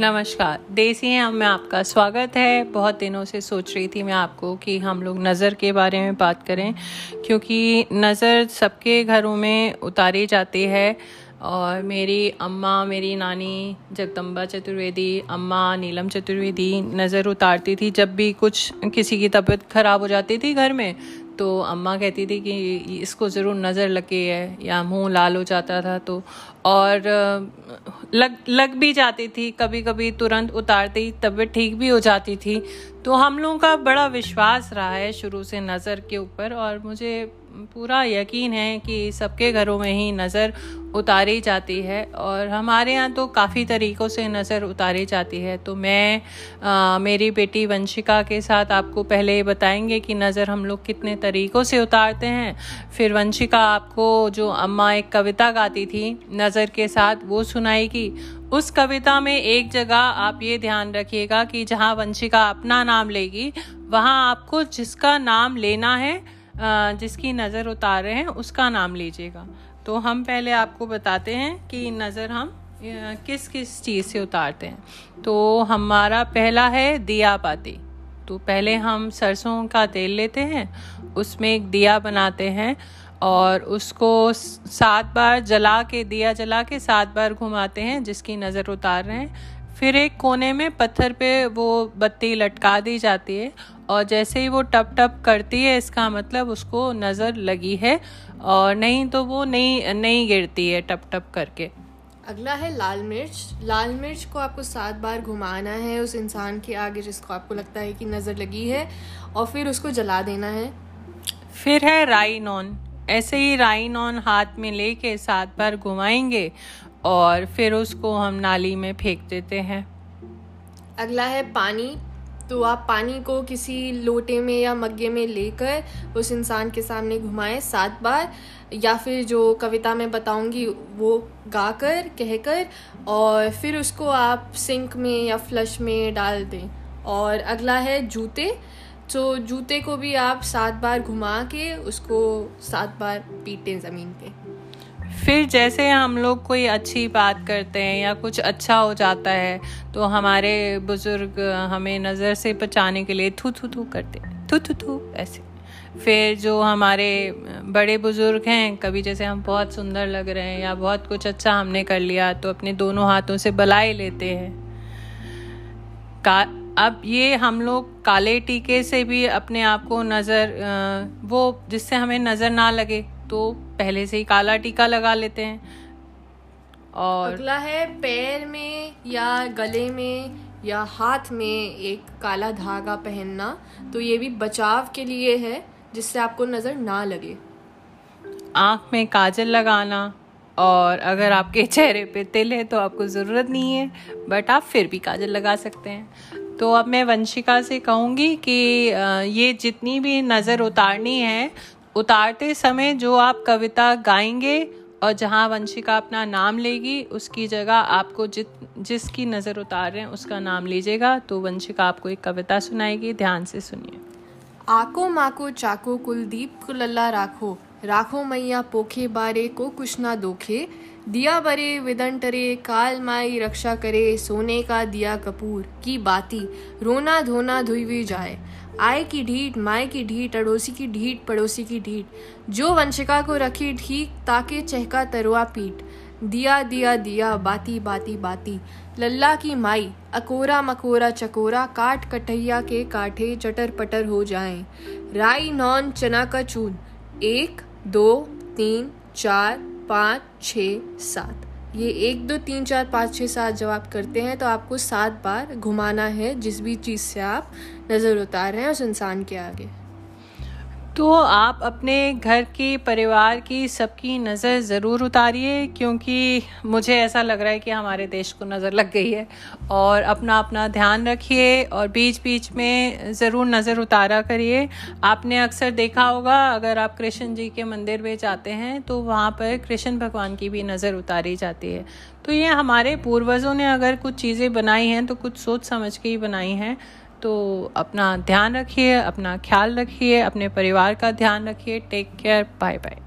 नमस्कार। देसी हैं में आपका स्वागत है। बहुत दिनों से सोच रही थी मैं आपको कि हम लोग नज़र के बारे में बात करें, क्योंकि नज़र सबके घरों में उतारी जाती है। और मेरी अम्मा, मेरी नानी जगदम्बा चतुर्वेदी, अम्मा नीलम चतुर्वेदी नज़र उतारती थी। जब भी कुछ किसी की तबीयत ख़राब हो जाती थी घर में तो अम्मा कहती थी कि इसको ज़रूर नज़र लगी है, या मुँह लाल हो जाता था तो। और लग लग भी जाती थी कभी कभी तुरंत उतारती, तबीयत ठीक भी हो जाती थी। तो हम लोगों का बड़ा विश्वास रहा है शुरू से नज़र के ऊपर, और मुझे पूरा यकीन है कि सबके घरों में ही नज़र उतारी जाती है और हमारे यहाँ तो काफ़ी तरीक़ों से नज़र उतारी जाती है। तो मैं आ, मेरी बेटी वंशिका के साथ आपको पहले बताएँगे कि नज़र हम लोग कितने तरीक़ों से उतारते हैं। फिर वंशिका आपको जो अम्मा एक कविता गाती थी नज़र के साथ वो सुनाएगी। उस कविता में एक जगह आप ये ध्यान रखिएगा कि जहाँ वंशिका अपना नाम लेगी वहाँ आपको जिसका नाम लेना है जिसकी नज़र उतार रहे हैं, उसका नाम लीजिएगा। तो हम पहले आपको बताते हैं कि नज़र हम किस किस चीज़ से उतारते हैं। तो हमारा पहला है दिया पाती तो पहले हम सरसों का तेल लेते हैं, उसमें एक दिया बनाते हैं और उसको सात बार जला के, दिया जला के सात बार घुमाते हैं, जिसकी नज़र उतार रहे हैं। फिर एक कोने में पत्थर पे वो बत्ती लटका दी जाती है और जैसे ही वो टप टप करती है इसका मतलब उसको नज़र लगी है और नहीं तो वो नहीं नहीं गिरती है टप टप करके। अगला है लाल मिर्च। लाल मिर्च को आपको सात बार घुमाना है उस इंसान के आगे जिसको आपको लगता है कि नज़र लगी है और फिर उसको जला देना है। फिर है राई नॉन ऐसे ही राई नॉन हाथ में लेके सात बार घुमाएँगे और फिर उसको हम नाली में फेंक देते हैं। अगला है पानी। तो आप पानी को किसी लोटे में या मग्गे में लेकर उस इंसान के सामने घुमाएँ सात बार, या फिर जो कविता में बताऊँगी वो गाकर, कहकर, और फिर उसको आप सिंक में या फ्लश में डाल दें। और अगला है जूते। तो जूते को भी आप सात बार घुमा के उसको सात बार पीटें ज़मीन पे। फिर जैसे हम लोग कोई अच्छी बात करते हैं या कुछ अच्छा हो जाता है तो हमारे बुज़ुर्ग हमें नज़र से बचाने के लिए थू थू थू करते हैं। थू थू थू, ऐसे। फिर जो हमारे बड़े बुज़ुर्ग हैं, कभी जैसे हम बहुत सुंदर लग रहे हैं या बहुत कुछ अच्छा हमने कर लिया तो अपने दोनों हाथों से बलाई लेते हैं। का अब ये हम लोग काले टीके से भी अपने आप को नज़र वो जिससे हमें नज़र ना लगे तो पहले से ही काला टीका लगा लेते हैं। और अगला है पैर में या गले में या हाथ में एक काला धागा पहनना तो ये भी बचाव के लिए है जिससे आपको नज़र ना लगे। आँख में काजल लगाना और अगर आपके चेहरे पे तिल है तो आपको ज़रूरत नहीं है बट आप फिर भी काजल लगा सकते हैं। तो अब मैं वंशिका से कहूँगी कि ये जितनी भी नज़र उतारनी है, उतारते समय जो आप कविता गाएँगे और जहाँ वंशिका अपना नाम लेगी, उसकी जगह आपको जित, जिसकी नज़र उतार रहे हैं, उसका नाम लीजिएगा तो वंशिका आपको एक कविता सुनाएगी, ध्यान से सुनिए। आको माको चाको कुलदीप कुल्ला राखो राखो मैया पोखे बारे को कुछ ना दोखे दिया बरे विदन टरे काल माई रक्षा करे, सोने का दिया कपूर की बाती, रोना धोना धुई जाए। आय की ढीठ माए की ढीठ, अड़ोसी की ढीठ, पड़ोसी की ढीठ। जो वंशिका को रखी ठीक, ताके चहका तरुआ पीठ। दिया दिया दिया, बाती बाती बाती। लल्ला की माई, अकोरा मकोरा चकोरा, काट कटैया के काठे चटर पटर हो जाएँ। राई नॉन चना का चून। एक, दो, तीन, चार पाँच, छ, सात। ये एक, दो, तीन, चार, पाँच, छः, सात जब आप करते हैं तो आपको सात बार घुमाना है जिस भी चीज़ से आप नज़र उतार रहे हैं उस इंसान के आगे। तो आप अपने घर की परिवार की सबकी नज़र ज़रूर उतारिए, क्योंकि मुझे ऐसा लग रहा है कि हमारे देश को नज़र लग गई है। और अपना अपना ध्यान रखिए और बीच बीच में ज़रूर नज़र उतारा करिए। आपने अक्सर देखा होगा, अगर आप कृष्ण जी के मंदिर में जाते हैं तो वहाँ पर कृष्ण भगवान की भी नज़र उतारी जाती है। तो ये हमारे पूर्वजों ने अगर कुछ चीज़ें बनाई हैं तो कुछ सोच समझ के ही बनाई हैं। तो अपना ध्यान रखिए, अपना ख्याल रखिए, अपने परिवार का ध्यान रखिए। Take care bye bye